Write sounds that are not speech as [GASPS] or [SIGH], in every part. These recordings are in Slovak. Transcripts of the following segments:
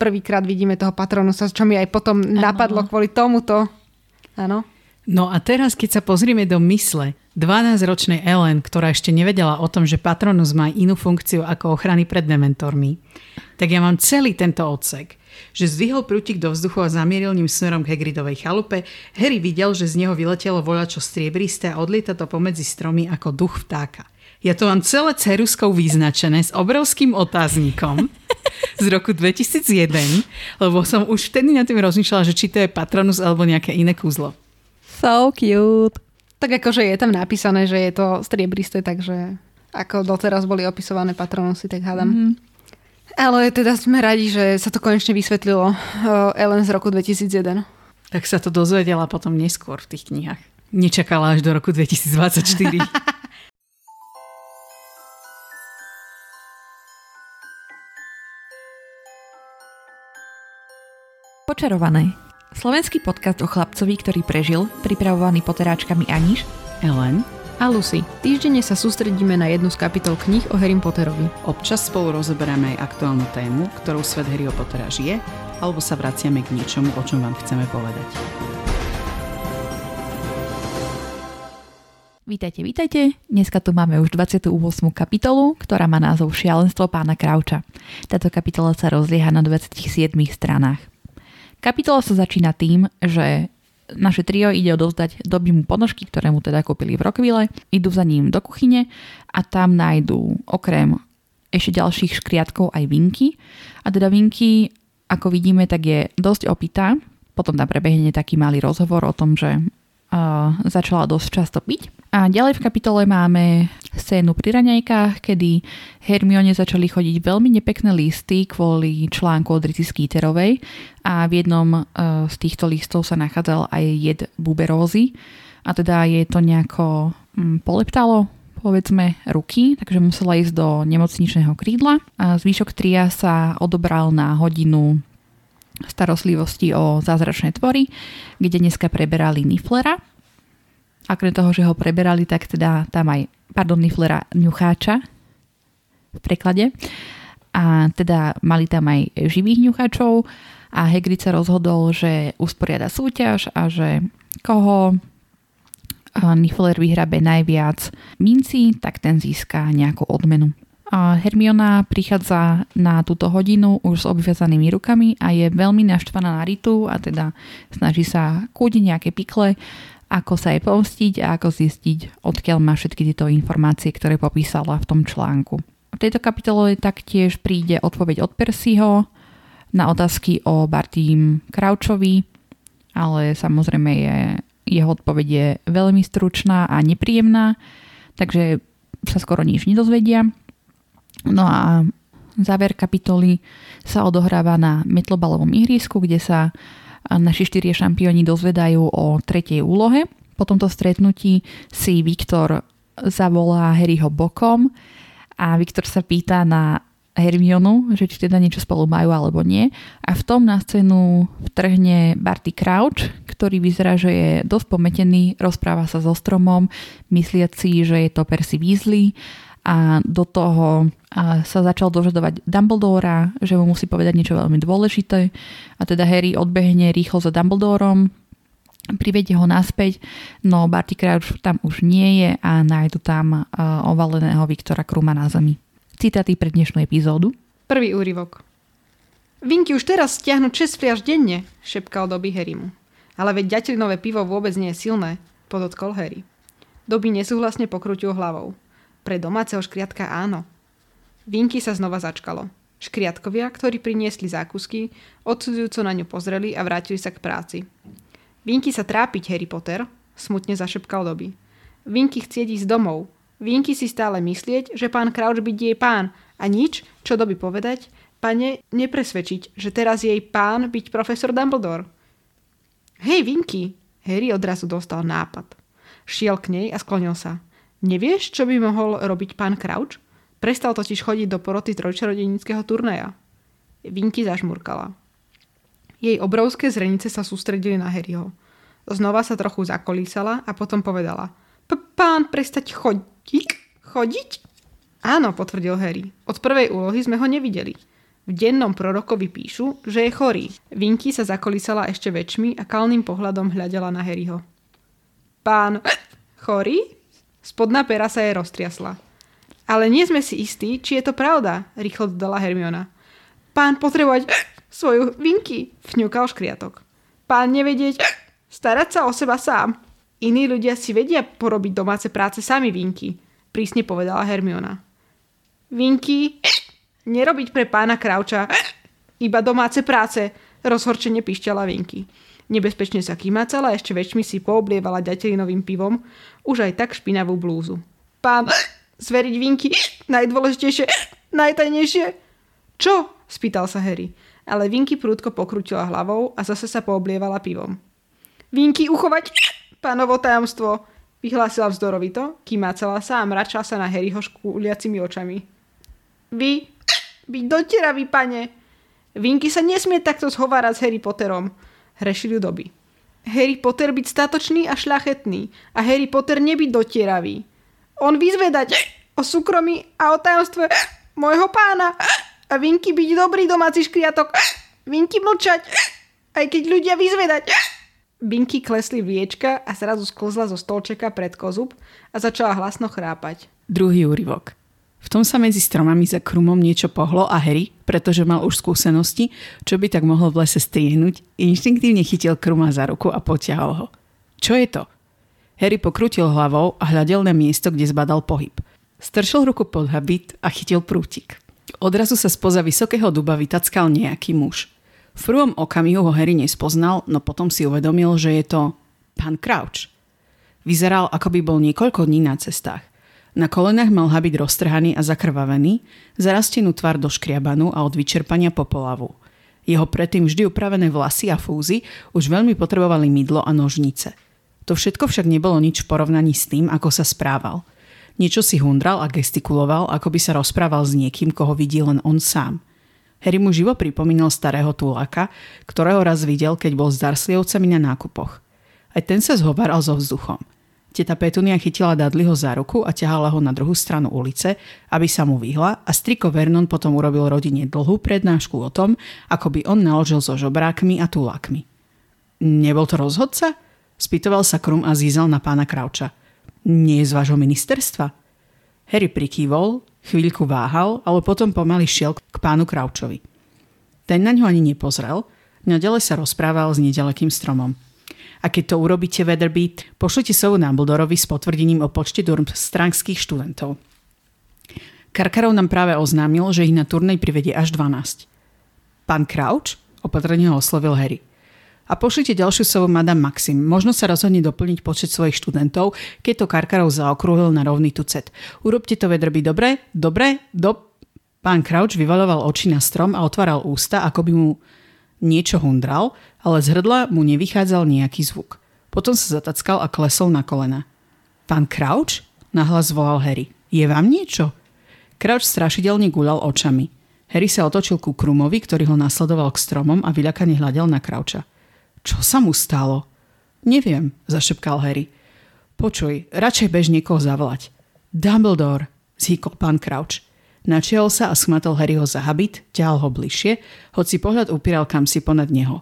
prvýkrát vidíme toho patronusa, čo mi aj potom ano. napadlo kvôli tomuto. Áno. No a teraz, keď sa pozrieme do mysle 12-ročnej Ellen, ktorá ešte nevedela o tom, že Patronus má inú funkciu ako ochrany pred dementormi, tak ja mám celý tento odsek že zdvihol prútik do vzduchu a zamieril ním smerom k Hagridovej chalupe. Harry videl, že z neho vyletelo voľačo striebriste a odlieta to pomedzi stromy ako duch vtáka. Ja to mám celé ceruskou vyznačené s obrovským otáznikom z roku 2001, lebo som už vtedy na tým rozmýšľala, že či to je Patronus alebo nejaké iné kúzlo. So cute. Tak akože je tam napísané, že je to striebriste, takže ako doteraz boli opisované Patronusy, tak hádam. Mm-hmm. Ale teda sme radi, že sa to konečne vysvetlilo Ellen z roku 2001. Tak sa to dozvedela potom neskôr v tých knihách. Nečakala až do roku 2024. [LAUGHS] Počarované. Slovenský podcast o chlapcovi, ktorý prežil, pripravovaný poteráčkami Aniš, Ellen a Lucy. Týždenne sa sústredíme na jednu z kapitol kníh o Harry Potterovi. Občas spolu rozoberáme aj aktuálnu tému, ktorou svet Harryho Pottera žije, alebo sa vraciame k niečomu, o čom vám chceme povedať. Vítajte, vítajte. Dneska tu máme už 28. kapitolu, ktorá má názov Šialenstvo pána Krauča. Táto kapitola sa rozlieha na 27 stranách. Kapitola sa začína tým, že naše trio ide odovzdať mu ponožky, ktoré mu teda kúpili v Rockville, idú za ním do kuchyne a tam nájdú okrem ešte ďalších škriatkov aj vinky. A teda vinky, ako vidíme, tak je dosť opitá. Potom tam prebehne taký malý rozhovor o tom, že uh, začala dosť často piť. A ďalej v kapitole máme scénu pri raňajkách, kedy Hermione začali chodiť veľmi nepekné listy kvôli článku od Rity Skeeterovej a v jednom uh, z týchto listov sa nachádzal aj jed buberózy. A teda je to nejako um, poleptalo povedzme ruky, takže musela ísť do nemocničného krídla. A zvyšok tria sa odobral na hodinu starostlivosti o zázračné tvory, kde dneska preberali Niflera Okrem toho, že ho preberali, tak teda tam aj, pardon, Niflera ňucháča v preklade. A teda mali tam aj živých ňucháčov a Hagrid sa rozhodol, že usporiada súťaž a že koho Nifler vyhrabe najviac minci, tak ten získa nejakú odmenu. A Hermiona prichádza na túto hodinu už s obviazanými rukami a je veľmi naštvaná na Ritu a teda snaží sa kúdiť nejaké pikle ako sa jej pomstiť a ako zistiť, odkiaľ má všetky tieto informácie, ktoré popísala v tom článku. V tejto kapitole taktiež príde odpoveď od Percyho na otázky o Bartým Kraučovi, ale samozrejme je, jeho odpoveď je veľmi stručná a nepríjemná, takže sa skoro nič nedozvedia. No a záver kapitoly sa odohráva na metlobalovom ihrisku, kde sa naši štyrie šampióni dozvedajú o tretej úlohe. Po tomto stretnutí si Viktor zavolá Harryho bokom a Viktor sa pýta na Hermionu, že či teda niečo spolu majú alebo nie. A v tom na scénu vtrhne Barty Crouch, ktorý vyzerá, že je dosť pometený, rozpráva sa so stromom, mysliac si, že je to Percy Weasley a do toho sa začal dožadovať Dumbledora, že mu musí povedať niečo veľmi dôležité a teda Harry odbehne rýchlo za Dumbledorom, privedie ho naspäť, no Barty Crouch tam už nie je a nájdu tam ovaleného Viktora Kruma na zemi. Citáty pre dnešnú epizódu. Prvý úryvok. Vinky už teraz stiahnu 6 fliaž denne, šepkal Dobby Harrymu. Ale veď ďatelinové pivo vôbec nie je silné, podotkol Harry. Dobby nesúhlasne pokrutil hlavou. Pre domáceho škriatka áno. Vinky sa znova začkalo. Škriatkovia, ktorí priniesli zákusky, odsudzujúco na ňu pozreli a vrátili sa k práci. Vinky sa trápiť, Harry Potter, smutne zašepkal Dobby. Vinky chcieť ísť domov. Vinky si stále myslieť, že pán Crouch byť jej pán a nič, čo Dobby povedať, pane nepresvedčiť, že teraz jej pán byť profesor Dumbledore. Hej, Vinky! Harry odrazu dostal nápad. Šiel k nej a sklonil sa. Nevieš, čo by mohol robiť pán Crouch? Prestal totiž chodiť do poroty trojčarodenického turnaja. Vinky zažmurkala. Jej obrovské zrenice sa sústredili na Harryho. Znova sa trochu zakolísala a potom povedala. Pán, prestať chodiť? Chodiť? Áno, potvrdil Harry. Od prvej úlohy sme ho nevideli. V dennom prorokovi píšu, že je chorý. Vinky sa zakolísala ešte väčšmi a kalným pohľadom hľadela na Harryho. Pán, chorý? Spodná pera sa jej roztriasla. Ale nie sme si istí, či je to pravda, rýchlo dodala Hermiona. Pán potrebovať svoju Vinky, vňukal škriatok. Pán nevedieť, starať sa o seba sám. Iní ľudia si vedia porobiť domáce práce sami Vinky, prísne povedala Hermiona. Vinky, Nerobiť pre pána Krauča iba domáce práce, rozhorčene pišťala Vinky. Nebezpečne sa kýmacala a ešte väčšmi si pooblievala ďatelinovým pivom už aj tak špinavú blúzu. Pán, [GASPS] zveriť Vinky, [GASPS] najdôležitejšie, [GASPS] najtajnejšie. Čo? spýtal sa Harry. Ale Vinky prúdko pokrutila hlavou a zase sa pooblievala pivom. Vinky, uchovať pánovo tajomstvo, vyhlásila vzdorovito, kýmacala sa a mračala sa na Harryho škúliacimi očami. Vy, byť dotieravý, pane. Vinky sa nesmie takto zhovárať s Harry Potterom, hrešili doby. Harry Potter byť statočný a šľachetný a Harry Potter nebyť dotieravý. On vyzvedať o súkromí a o tajomstve môjho pána a Vinky byť dobrý domáci škriatok. Vinky mlčať, aj keď ľudia vyzvedať. Vinky klesli vliečka a zrazu sklzla zo stolčeka pred kozub a začala hlasno chrápať. Druhý úryvok. V tom sa medzi stromami za krumom niečo pohlo a Harry, pretože mal už skúsenosti, čo by tak mohlo v lese striehnúť, inštinktívne chytil kruma za ruku a potiahol ho. Čo je to? Harry pokrutil hlavou a hľadel na miesto, kde zbadal pohyb. Stršil ruku pod habit a chytil prútik. Odrazu sa spoza vysokého duba vytackal nejaký muž. V prvom okamihu ho Harry nespoznal, no potom si uvedomil, že je to pán Crouch. Vyzeral, ako by bol niekoľko dní na cestách. Na kolenách mal habit roztrhaný a zakrvavený, zarastenú tvár do škriabanu a od vyčerpania popolavu. Jeho predtým vždy upravené vlasy a fúzy už veľmi potrebovali mydlo a nožnice. To všetko však nebolo nič v porovnaní s tým, ako sa správal. Niečo si hundral a gestikuloval, ako by sa rozprával s niekým, koho vidí len on sám. Harry mu živo pripomínal starého túlaka, ktorého raz videl, keď bol s Darslievcami na nákupoch. Aj ten sa zhovaral so vzduchom – Teta Petunia chytila Dudleyho za ruku a ťahala ho na druhú stranu ulice, aby sa mu vyhla a striko Vernon potom urobil rodine dlhú prednášku o tom, ako by on naložil so žobrákmi a túlakmi. Nebol to rozhodca? Spýtoval sa Krum a zízal na pána Krauča. Nie je z vášho ministerstva? Harry prikývol, chvíľku váhal, ale potom pomaly šiel k pánu Kraučovi. Ten na ňo ani nepozrel, ďalej sa rozprával s nedalekým stromom. A keď to urobíte, Weatherby, pošlite sovu Dumbledorovi s potvrdením o počte durmstrangských študentov. Karkarov nám práve oznámil, že ich na turnej privedie až 12. Pán Crouch? Opatrne ho oslovil Harry. A pošlite ďalšiu sovu Madame Maxim. Možno sa rozhodne doplniť počet svojich študentov, keď to Karkarov zaokrúhil na rovný tucet. Urobte to Weatherby dobre? Dobre? Do... Pán Crouch vyvaloval oči na strom a otváral ústa, ako by mu niečo hundral, ale z hrdla mu nevychádzal nejaký zvuk. Potom sa zatackal a klesol na kolena. Pán Crouch? Nahlas volal Harry. Je vám niečo? Crouch strašidelne guľal očami. Harry sa otočil ku Krumovi, ktorý ho nasledoval k stromom a vyľakane hľadel na Croucha. Čo sa mu stalo? Neviem, zašepkal Harry. Počuj, radšej bež niekoho zavolať. Dumbledore, zhýkol pán Crouch. Načial sa a schmatol Harryho za habit, ťahal ho bližšie, hoci pohľad upíral kam si ponad neho.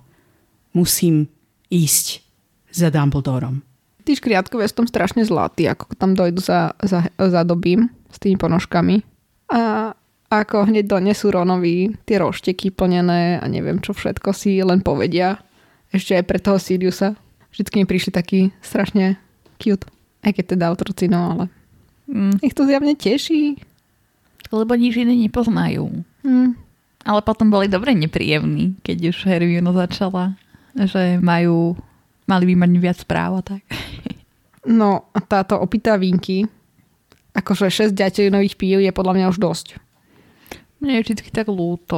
Musím ísť za Dumbledorom. Tí škriatkovia sú tam strašne zlatí, ako tam dojdu za, za, za dobím s tými ponožkami. A ako hneď donesú Ronovi tie rošteky plnené a neviem čo všetko si len povedia. Ešte aj pre toho Siriusa. Vždycky mi prišli takí strašne cute. Aj keď teda otroci, no ale mm. ich to zjavne teší. Lebo nič iné nepoznajú. Mm. Ale potom boli dobre nepríjemní, keď už Hermiona začala, že majú, mali by mať viac práv a tak. [LAUGHS] No, táto opitá vinky, akože 6 ďateľinových pív je podľa mňa už dosť. Mne je vždy tak lúto.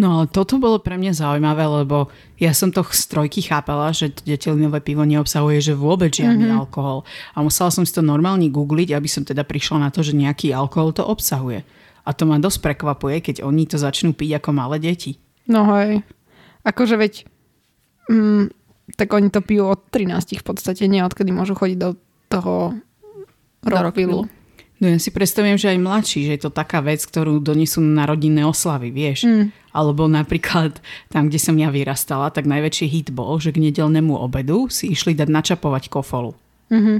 No ale toto bolo pre mňa zaujímavé, lebo ja som to z trojky chápala, že detelinové pivo neobsahuje že vôbec žiadny mm-hmm. alkohol. A musela som si to normálne googliť, aby som teda prišla na to, že nejaký alkohol to obsahuje. A to ma dosť prekvapuje, keď oni to začnú piť ako malé deti. No hej. Akože veď... Mm, tak oni to pijú od 13 v podstate, nie odkedy môžu chodiť do toho rockvillu. No ja si predstavujem, že aj mladší, že je to taká vec, ktorú donesú na rodinné oslavy, vieš. Mm. Alebo napríklad tam, kde som ja vyrastala, tak najväčší hit bol, že k nedelnému obedu si išli dať načapovať kofolu. Mm-hmm.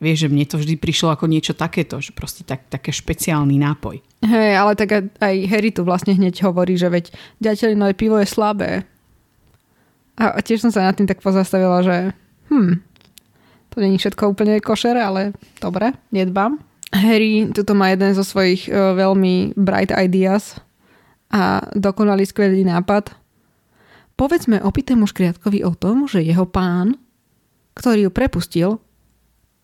Vieš, že mne to vždy prišlo ako niečo takéto, že proste tak, také špeciálny nápoj. Hej, ale tak aj Harry tu vlastne hneď hovorí, že veď ďateľinové pivo je slabé. A tiež som sa nad tým tak pozastavila, že hm, to není všetko úplne košer, ale dobre, nedbám. Harry tuto má jeden zo svojich uh, veľmi bright ideas a dokonalý skvelý nápad. Povedzme opitému škriatkovi o tom, že jeho pán, ktorý ju prepustil,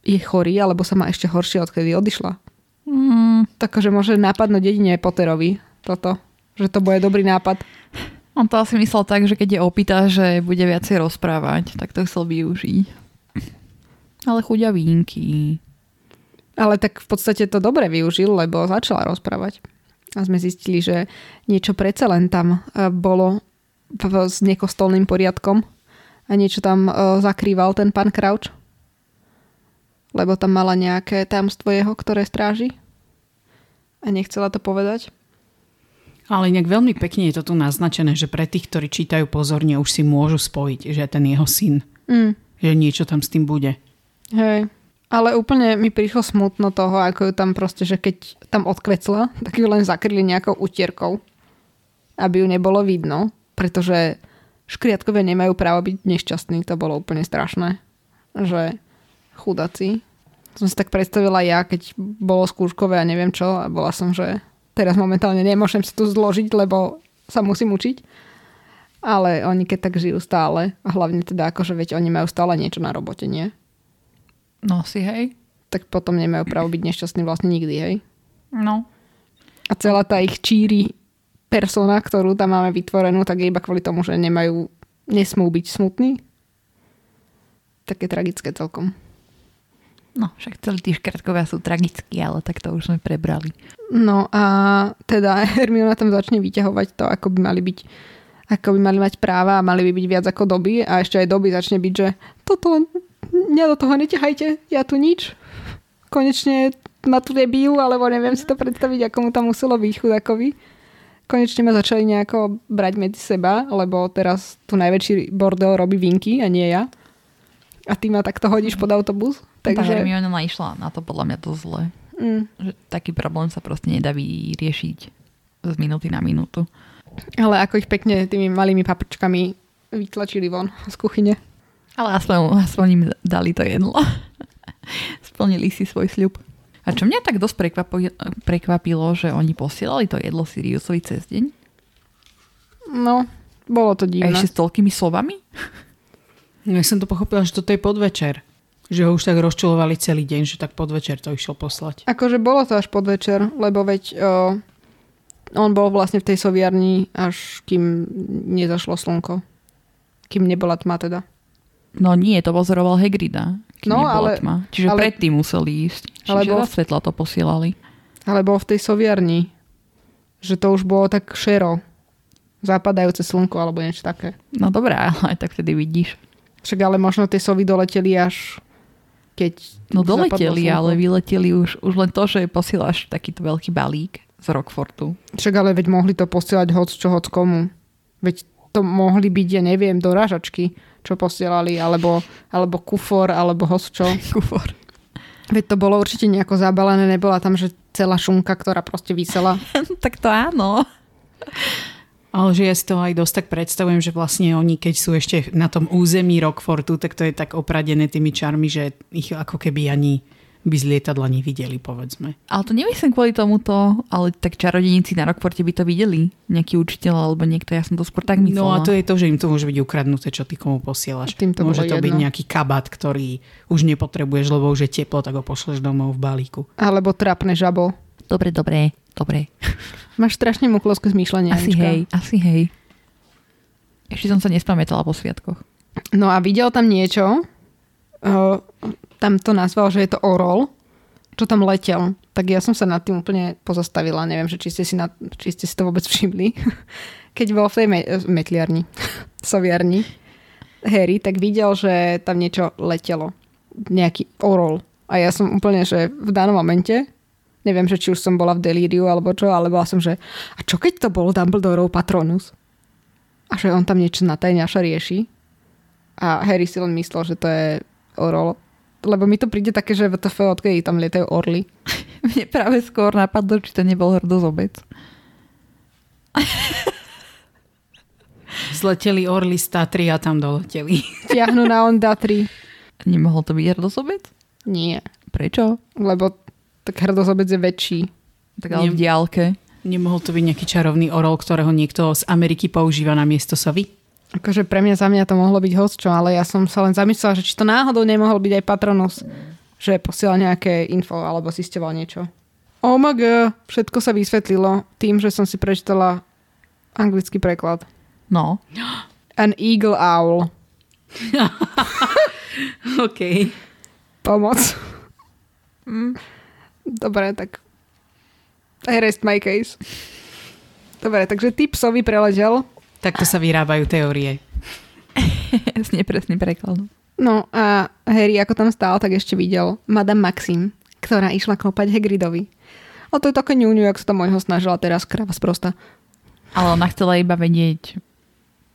je chorý, alebo sa má ešte horšie, odkedy odišla. Mm. Takže môže nápadnúť jedine Potterovi toto, že to bude dobrý nápad. On to asi myslel tak, že keď je opýta, že bude viacej rozprávať, tak to chcel využiť. Ale chuďa vínky. Ale tak v podstate to dobre využil, lebo začala rozprávať. A sme zistili, že niečo predsa len tam e, bolo s nekostolným poriadkom a niečo tam e, zakrýval ten pán Crouch. Lebo tam mala nejaké tajomstvo jeho, ktoré stráži. A nechcela to povedať. Ale inak veľmi pekne je to tu naznačené, že pre tých, ktorí čítajú pozorne, už si môžu spojiť, že ten jeho syn. Mm. Že niečo tam s tým bude. Hej. Ale úplne mi prišlo smutno toho, ako ju tam proste, že keď tam odkvecla, tak ju len zakryli nejakou utierkou, aby ju nebolo vidno, pretože škriatkovia nemajú právo byť nešťastní, to bolo úplne strašné. Že chudaci. Som si tak predstavila ja, keď bolo skúškové a neviem čo a bola som, že teraz momentálne nemôžem si tu zložiť, lebo sa musím učiť. Ale oni keď tak žijú stále a hlavne teda akože veď oni majú stále niečo na robote, nie? No si, hej. Tak potom nemajú právo byť nešťastní vlastne nikdy, hej. No. A celá tá ich číri persona, ktorú tam máme vytvorenú, tak je iba kvôli tomu, že nemajú, nesmú byť smutní. Také tragické celkom. No, však celí tí škrtkovia sú tragickí, ale tak to už sme prebrali. No a teda [LAUGHS] Hermiona tam začne vyťahovať to, ako by mali byť ako by mali mať práva a mali by byť viac ako doby a ešte aj doby začne byť, že toto mňa do toho neťahajte, ja tu nič. Konečne ma tu nebijú, alebo neviem si to predstaviť, ako mu tam muselo byť chudakovi. Konečne ma začali nejako brať medzi seba, lebo teraz tu najväčší bordel robí Vinky a nie ja. A ty ma takto hodíš pod autobus. Takže... Tá Hermiona išla na to podľa mňa to zle. Mm. Že taký problém sa proste nedá vyriešiť z minúty na minútu. Ale ako ich pekne tými malými paprčkami vytlačili von z kuchyne. Ale aspoň, aspoň im dali to jedlo. [LAUGHS] Splnili si svoj sľub. A čo mňa tak dosť prekvapilo, prekvapilo, že oni posielali to jedlo Siriusovi cez deň? No, bolo to divné. A ešte s toľkými slovami? No, ja som to pochopila, že toto je podvečer. Že ho už tak rozčulovali celý deň, že tak podvečer to išiel poslať. Akože bolo to až podvečer, lebo veď o, on bol vlastne v tej soviarni, až kým nezašlo slnko. Kým nebola tma teda. No nie, to pozoroval Hegrida. No, ale, tma. Čiže ale, predtým museli ísť. Čiže ale bol, svetla to posielali. Ale bol v tej soviarni. Že to už bolo tak šero. Zapadajúce slnko alebo niečo také. No dobré, [LAUGHS] ale tak vtedy vidíš. Však ale možno tie sovy doleteli až keď No doleteli, ale vyleteli už, už len to, že posielaš takýto veľký balík z Rockfortu. Však ale veď mohli to posielať hoc čo hoc komu. Veď to mohli byť, ja neviem, dorážačky čo posielali, alebo, alebo kufor, alebo hosčo. [LAUGHS] kufor. Veď to bolo určite nejako zabalené, nebola tam, že celá šunka, ktorá proste vysela. [LAUGHS] tak to áno. Ale že ja si to aj dosť tak predstavujem, že vlastne oni, keď sú ešte na tom území Rockfortu, tak to je tak opradené tými čarmi, že ich ako keby ani by z lietadla nevideli, povedzme. Ale to nemyslím kvôli tomuto, ale tak čarodejníci na Rockforte by to videli. Nejaký učiteľ alebo niekto, ja som to skôr tak myslela. No a to je to, že im to môže byť ukradnuté, čo ty komu posielaš. Tým to môže to jedno. byť nejaký kabát, ktorý už nepotrebuješ, lebo už je teplo, tak ho pošleš domov v balíku. Alebo trapné žabo. Dobre, dobre, dobre. [LAUGHS] Máš strašne muklovské zmýšľanie. Asi Anička. hej, asi hej. Ešte som sa nespamätala po sviatkoch. No a videl tam niečo, uh, tam to nazval, že je to orol, čo tam letel. Tak ja som sa nad tým úplne pozastavila. Neviem, že či ste si, na, či ste si to vôbec všimli. [LAUGHS] Keď bol v tej me- metliarni, soviarni, Harry, tak videl, že tam niečo letelo. Nejaký orol. A ja som úplne, že v danom momente Neviem, že či už som bola v delíriu alebo čo, ale bola som, že a čo keď to bol Dumbledoreov patronus? A že on tam niečo na tajňaša rieši. A Harry si len myslel, že to je orol. Lebo mi to príde také, že VTF, odkedy tam lietajú orly. [LAUGHS] Mne práve skôr napadlo, či to nebol hrdozobec. Zleteli orly z Tatry a tam doleteli. [LAUGHS] Tiahnu na Onda 3. Nemohol to byť hrdozobec? Nie. Prečo? Lebo tak hrdozobec je väčší. Tak ale v Nem- diálke. Nemohol to byť nejaký čarovný orol, ktorého niekto z Ameriky používa na miesto sovy? Akože pre mňa za mňa to mohlo byť hostčo, ale ja som sa len zamyslela, že či to náhodou nemohol byť aj Patronus, že posielal nejaké info alebo zistoval niečo. Oh my god, všetko sa vysvetlilo tým, že som si prečítala anglický preklad. No. An eagle owl. [LAUGHS] OK. Pomoc. Mm. Dobre, tak I rest my case. Dobre, takže typ sovy preležel. Takto sa vyrábajú teórie. [LAUGHS] S nepresným prekladom. No a Harry, ako tam stál, tak ešte videl Madame Maxim, ktorá išla klopať Hagridovi. O to je také ňuňu, jak sa to mojho snažila teraz kráva sprosta. Ale ona chcela iba vedieť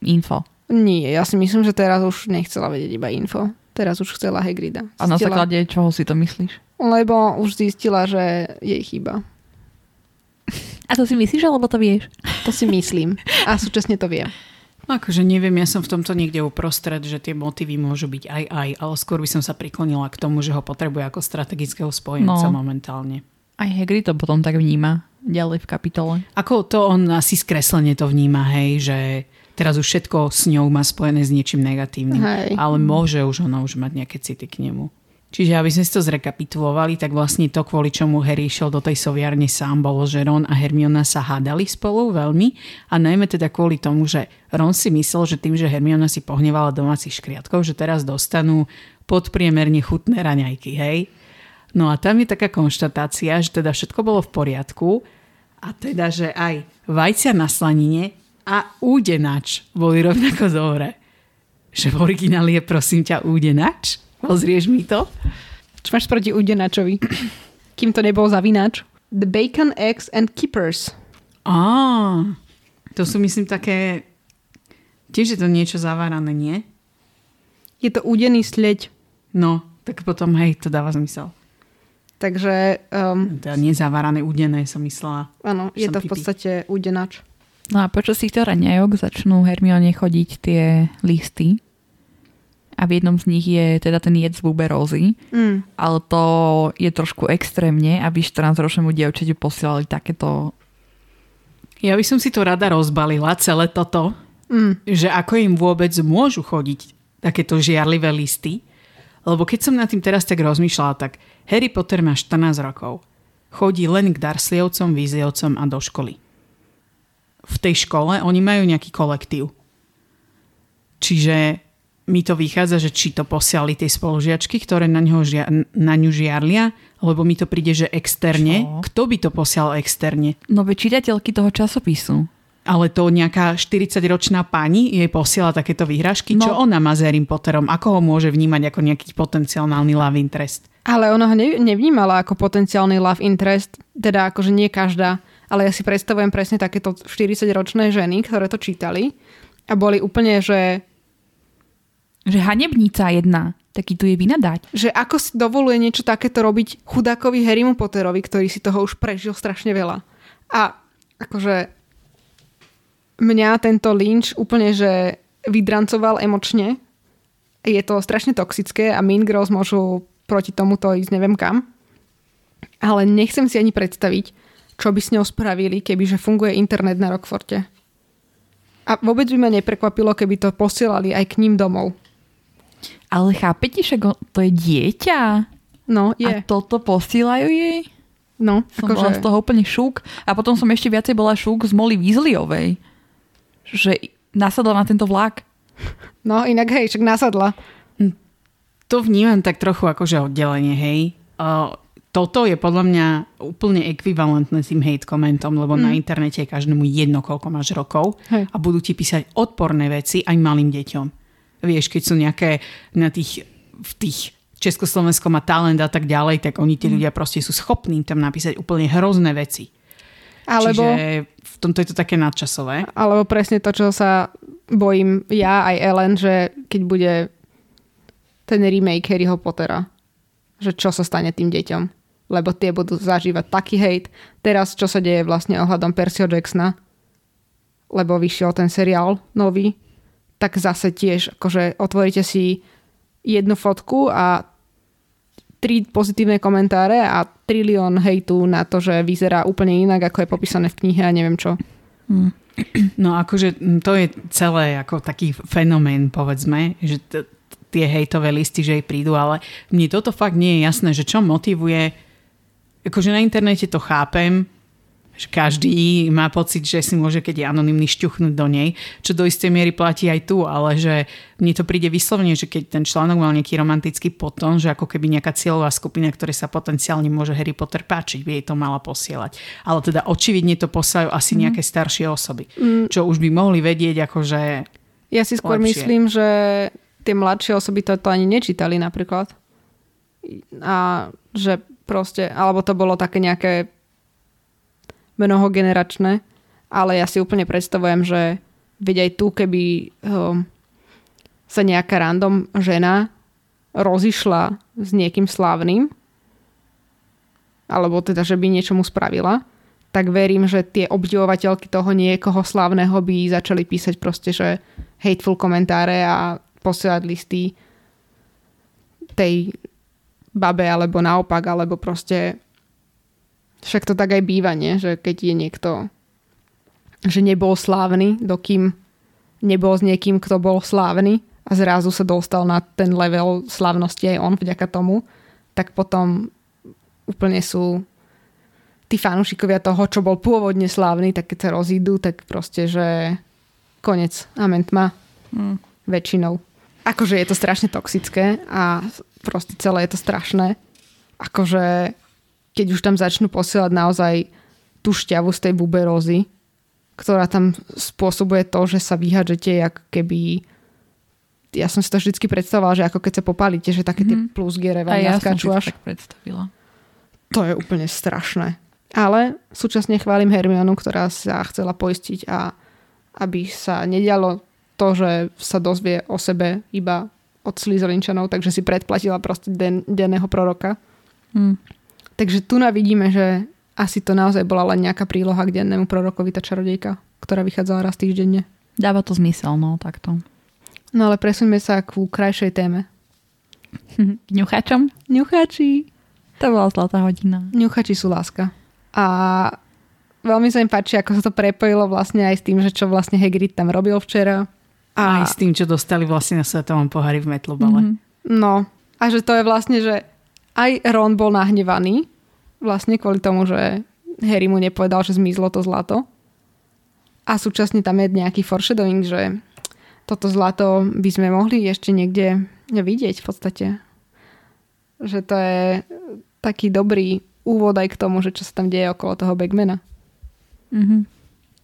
info. Nie, ja si myslím, že teraz už nechcela vedieť iba info. Teraz už chcela Hagrida. A na Zistila- základe čoho si to myslíš? Lebo už zistila, že jej chyba. A to si myslíš, alebo to vieš? To si myslím. A súčasne to viem. No Akože neviem, ja som v tomto niekde uprostred, že tie motívy môžu byť aj aj, ale skôr by som sa priklonila k tomu, že ho potrebuje ako strategického spojenca No. momentálne. Aj Hagrid to potom tak vníma ďalej v kapitole. Ako to on asi skreslene to vníma, hej, že teraz už všetko s ňou má spojené s niečím negatívnym. Hej. Ale môže už ona už mať nejaké city k nemu. Čiže aby sme si to zrekapitulovali, tak vlastne to, kvôli čomu Harry išiel do tej soviarne sám, bolo, že Ron a Hermiona sa hádali spolu veľmi a najmä teda kvôli tomu, že Ron si myslel, že tým, že Hermiona si pohnevala domácich škriatkov, že teraz dostanú podpriemerne chutné raňajky, hej? No a tam je taká konštatácia, že teda všetko bolo v poriadku a teda, že aj vajcia na slanine a údenač boli rovnako dobre. Že v origináli je prosím ťa údenač? Pozrieš mi to? Čo máš proti Udenačovi? Kým to nebol zavináč? The bacon, eggs and keepers. Á, to sú myslím také... Tiež je to niečo zavárané, nie? Je to údený sleď. No, tak potom hej, to dáva zmysel. Takže um, Teda nezavárané, údené som myslela. áno, je to v pipi. podstate údenač. No a počas týchto raňajok začnú Hermione chodiť tie listy. A v jednom z nich je teda ten jed z buberózy. Mm. Ale to je trošku extrémne, aby 14-ročnému dievčaťu posielali takéto... Ja by som si to rada rozbalila, celé toto, Mm. že ako im vôbec môžu chodiť takéto žiarlivé listy. Lebo keď som nad tým teraz tak rozmýšľala, tak Harry Potter má 14 rokov. Chodí len k Dursleyovcom, Weasleyovcom a do školy. V tej škole oni majú nejaký kolektív. Čiže mi to vychádza, že či to posiali tie spolužiačky, ktoré na, ňo žia, na ňu žiarlia, lebo mi to príde, že externe. Čo? Kto by to posial externe? Nové čitateľky toho časopisu. Ale to nejaká 40-ročná pani jej posiela takéto výhražky. No. Čo ona má s Harrym Potterom? Ako ho môže vnímať ako nejaký potenciálny love interest? Ale ona ho ne, nevnímala ako potenciálny love interest, teda akože nie každá, ale ja si predstavujem presne takéto 40-ročné ženy, ktoré to čítali a boli úplne, že, Že hanebnica jedna. Taký tu je vynadať. že ako si dovoluje niečo takéto robiť chudákovi Harrymu Potterovi, ktorý si toho už prežil strašne veľa. A akože mňa tento lynč úplne, že vydrancoval emočne. Je to strašne toxické a Mean Girls môžu proti tomuto ísť neviem kam. Ale nechcem si ani predstaviť, čo by s ňou spravili, kebyže funguje internet na Rockforte. A vôbec by ma neprekvapilo, keby to posielali aj k ním domov. Ale chápete, že to je dieťa? No, Je. A toto posílajú jej? No, Som akože... bola z toho úplne šúk. A potom som ešte viacej bola šúk z Molly Weasleyovej. Že nasadla na tento vlak. No, inak hej, však nasadla. To vnímam tak trochu akože oddelenie, hej. Uh, toto je podľa mňa úplne ekvivalentné s tým hate komentom, lebo mm. na internete je každému jedno, koľko máš rokov Hej. a budú ti písať odporné veci aj malým deťom. Vieš, keď sú nejaké na tých, v tých Československo má talent a tak ďalej, tak oni tí ľudia proste sú schopní tam napísať úplne hrozné veci. Alebo, Čiže v tomto je to také nadčasové. alebo presne to, čo sa bojím ja aj Ellen, že keď bude ten remake Harryho Pottera, že čo sa stane tým deťom. Lebo tie budú zažívať taký hejt. Teraz, čo sa deje vlastne ohľadom Percyho Jacksona, lebo vyšiel ten seriál nový, tak zase tiež, akože otvoríte si jednu fotku a tri pozitívne komentáre a trilión hejtu na to, že vyzerá úplne inak, ako je popísané v knihe a neviem čo. No akože mm, to je celé ako taký fenomén, povedzme, že t- tie hejtové listy, že jej prídu, ale mne toto fakt nie je jasné, že čo motivuje, akože na internete to chápem, že každý má pocit, že si môže, keď je anonymný, šťuchnúť do nej, čo do istej miery platí aj tu, ale že mne to príde vyslovene, že keď ten článok mal nejaký romantický potom, že ako keby nejaká cieľová skupina, ktoré sa potenciálne môže Harry Potter páčiť, by jej to mala posielať. Ale teda očividne to posielajú asi nejaké staršie osoby, čo už by mohli vedieť, akože Ja si skôr Lepšie. myslím, že tie mladšie osoby to, to ani nečítali napríklad. A že proste, alebo to bolo také nejaké mnohogeneračné, ale ja si úplne predstavujem, že veď aj tu, keby um, sa nejaká random žena rozišla s niekým slávnym, alebo teda, že by niečomu spravila, tak verím, že tie obdivovateľky toho niekoho slávneho by začali písať proste, že hateful komentáre a posielať listy tej babe, alebo naopak, alebo proste však to tak aj býva, nie? že keď je niekto že nebol slávny, dokým nebol s niekým, kto bol slávny a zrazu sa dostal na ten level slávnosti aj on vďaka tomu, tak potom úplne sú tí fanúšikovia toho, čo bol pôvodne slávny, tak keď sa rozídu, tak proste, že konec, amen tma. Mm. Väčšinou. Akože je to strašne toxické a proste celé je to strašné. Akože keď už tam začnú posielať naozaj tú šťavu z tej buberózy, ktorá tam spôsobuje to, že sa vyhadžete, jak keby ja som si to vždy predstavovala, že ako keď sa popálite, že také tie Mhm. vám ja to až. tak predstavila. To je úplne strašné. Ale súčasne chválim Hermionu, ktorá sa chcela poistiť a aby sa nedialo to, že sa dozvie o sebe iba od Slytherinčanov, takže si predplatila proste den, denného proroka. Hm. Takže tu na vidíme, že asi to naozaj bola len nejaká príloha k dennému prorokovi, tá čarodejka, ktorá vychádzala raz týždenne. Dáva to zmysel, no takto. No ale presuňme sa ku krajšej téme. [LAUGHS] K ňuchačom? Ňuchači. To bola zlatá hodina. Ňuchači sú láska. A veľmi sa im páči, ako sa to prepojilo vlastne aj s tým, že čo vlastne Hagrid tam robil včera. aj A, s tým, čo dostali vlastne na svetovom pohári v Metlobale. Mhm. no, a že to je vlastne, že aj Ron bol nahnevaný vlastne kvôli tomu, že Harry mu nepovedal, že zmizlo to zlato. A súčasne tam je nejaký foreshadowing, že toto zlato by sme mohli ešte niekde vidieť v podstate. Že to je taký dobrý úvod aj k tomu, že čo sa tam deje okolo toho Bagmana. Mhm.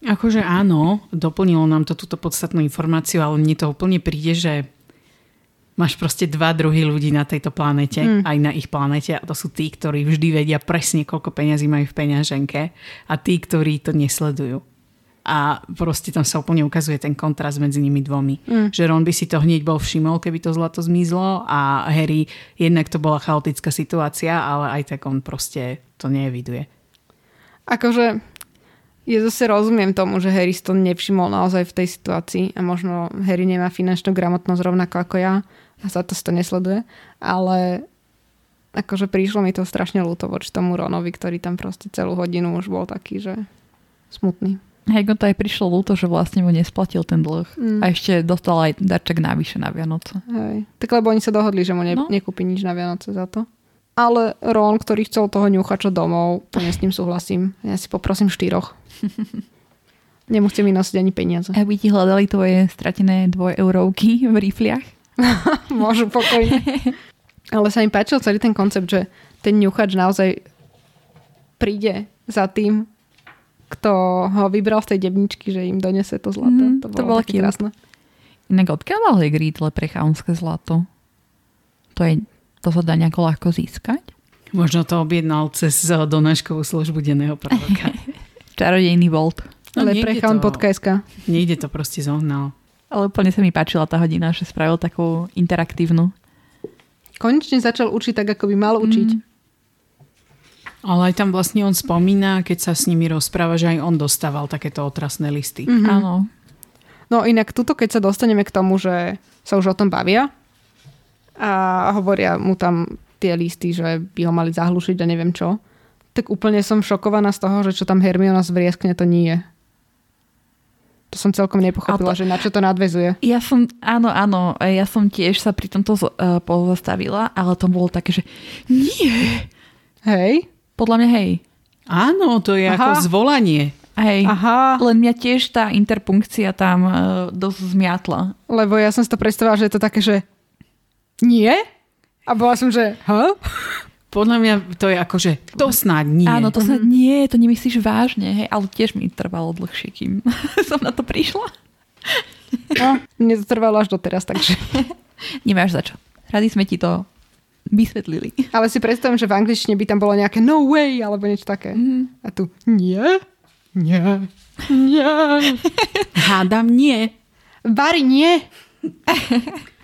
Akože áno, doplnilo nám to túto podstatnú informáciu, ale mne to úplne príde, že máš proste dva druhy ľudí na tejto planete, Mm. aj na ich planete a to sú tí, ktorí vždy vedia presne, koľko peňazí majú v peňaženke a tí, ktorí to nesledujú. A proste tam sa úplne ukazuje ten kontrast medzi nimi dvomi. Mm. Že Ron by si to hneď bol všimol, keby to zlato zmizlo a Harry, jednak to bola chaotická situácia, ale aj tak on proste to neeviduje. Akože ja zase rozumiem tomu, že Harry si to nevšimol naozaj v tej situácii a možno Harry nemá finančnú gramotnosť rovnako ako ja a za to si to nesleduje, ale akože prišlo mi to strašne ľúto voči tomu Ronovi, ktorý tam proste celú hodinu už bol taký, že smutný. Hej, to aj prišlo ľúto, že vlastne mu nesplatil ten dlh. Mm. A ešte dostal aj darček navyše na Vianoce. Hej. Tak lebo oni sa dohodli, že mu ne, No. nekúpi nič na Vianoce za to. Ale Ron, ktorý chcel toho ňuchača domov, plne s ním súhlasím. Ja si poprosím štyroch. [LAUGHS] Nemusíte mi nosiť ani peniaze. Aby ti hľadali tvoje stratené dvojeurovky v rifliach. [LAUGHS] Môžu pokojne. [LAUGHS] Ale sa im páčil celý ten koncept, že ten ňuchač naozaj príde za tým, kto ho vybral z tej debničky, že im donese to zlato. Mhm, to to bolo bolo také krásne. Inak odkiaľ mal Hagrid lepre chaunské zlato? To je to sa dá nejako ľahko získať? Možno to objednal cez donáškovú službu denného proroka. Čarodejný [LAUGHS] volt. No, Ale KSK. Niekde to proste zohnal. Ale úplne sa mi páčila tá hodina, že spravil takú interaktívnu. Konečne začal učiť tak, ako by mal učiť. Mm. Ale aj tam vlastne on spomína, keď sa s nimi rozpráva, že aj on dostával takéto otrasné listy. Mhm. Áno. No inak tuto, keď sa dostaneme k tomu, že sa už o tom bavia a hovoria mu tam tie listy, že by ho mali zahlušiť a neviem čo, tak úplne som šokovaná z toho, že čo tam Hermiona zvrieskne, to nie. To som celkom nepochopila, A to- že na čo to nadvezuje. Ja som, áno, áno, ja som tiež sa pri tomto uh, pozastavila, ale to bolo také, že nie, Hej? podľa mňa hej. Áno, to je Aha. ako zvolanie. Hej. Aha, Len mňa tiež tá interpunkcia tam uh, dosť zmiatla. lebo ja som si to predstavila, že je to také, že nie? A bola som, že ha? Podľa mňa to je ako, že to snáď nie. Áno, to sa nie, to nemyslíš vážne, hej, ale tiež mi trvalo dlhšie, kým [LAUGHS] som na to prišla. No, mne to trvalo až doteraz, takže... [LAUGHS] Nemáš za čo. Rady sme ti to vysvetlili. Ale si predstavím, že v angličtine by tam bolo nejaké no way, alebo niečo také. Mhm. A tu nie, nie, nie. Hádam nie. Bari, nie. [LAUGHS]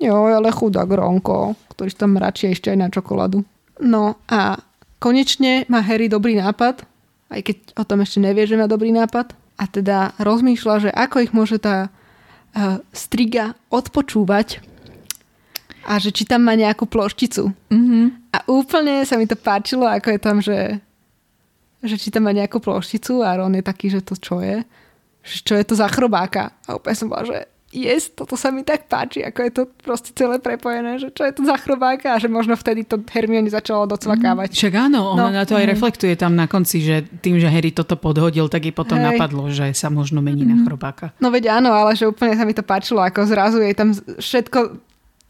Jo, ale chudák Ronko, ktorý tam mračí ešte aj na čokoládu. No a konečne má Harry dobrý nápad, aj keď o tom ešte nevie, že má dobrý nápad. A teda rozmýšľa, že ako ich môže tá uh, striga odpočúvať a že či tam má nejakú plošticu. Mhm. A úplne sa mi to páčilo, ako je tam, že, že či tam má nejakú plošticu a Ron je taký, že to čo je? Že čo je to za chrobáka? A úplne som bola, že yes, toto sa mi tak páči, ako je to proste celé prepojené, že čo je to za chrobáka a že možno vtedy to Hermione začalo docvakávať. Však áno, ona No. na to aj reflektuje tam na konci, že tým, že Harry toto podhodil, tak jej potom Hej. napadlo, že sa možno mení na chrobáka. No veď áno, ale že úplne sa mi to páčilo, ako zrazu jej tam všetko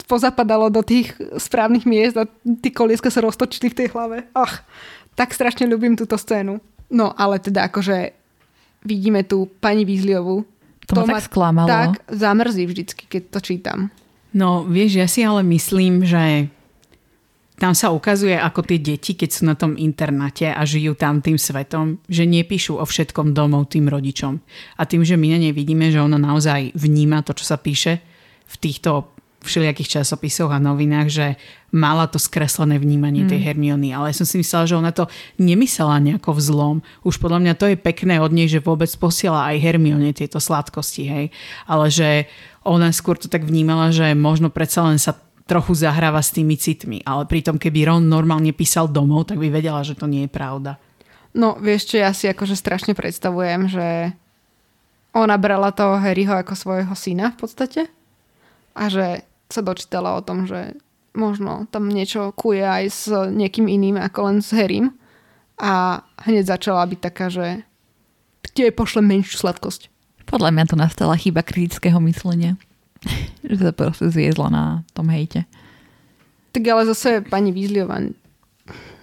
pozapadalo do tých správnych miest a tí kolieska sa roztočili v tej hlave. Ach, tak strašne ľúbim túto scénu. No, ale teda akože vidíme tu pani Weasleyovú. To ma tak sklamalo. tak zamrzí vždycky, keď to čítam. No, vieš, ja si ale myslím, že tam sa ukazuje, ako tie deti, keď sú na tom internáte a žijú tam tým svetom, že nepíšu o všetkom domov tým rodičom. A tým, že my na nej vidíme, že ona naozaj vníma to, čo sa píše v týchto všelijakých časopisoch a novinách, že mala to skreslené vnímanie tej Hermiony. Ale ja som si myslela, že ona to nemyslela nejako v zlom. Už podľa mňa to je pekné od nej, že vôbec posiela aj Hermione tieto sladkosti, hej. Ale že ona skôr to tak vnímala, že možno predsa len sa trochu zahráva s tými citmi. Ale pritom, keby Ron normálne písal domov, tak by vedela, že to nie je pravda. No, vieš čo, ja si akože strašne predstavujem, že ona brala toho Harryho ako svojho syna v podstate a že sa dočítala o tom, že možno tam niečo kuje aj s niekým iným ako len s Harrym a hneď začala byť taká, že kde pošle menšiu sladkosť. Podľa mňa to nastala chyba kritického myslenia. [LAUGHS] že sa proste zviezla na tom hejte. Tak ale zase pani Weasleyová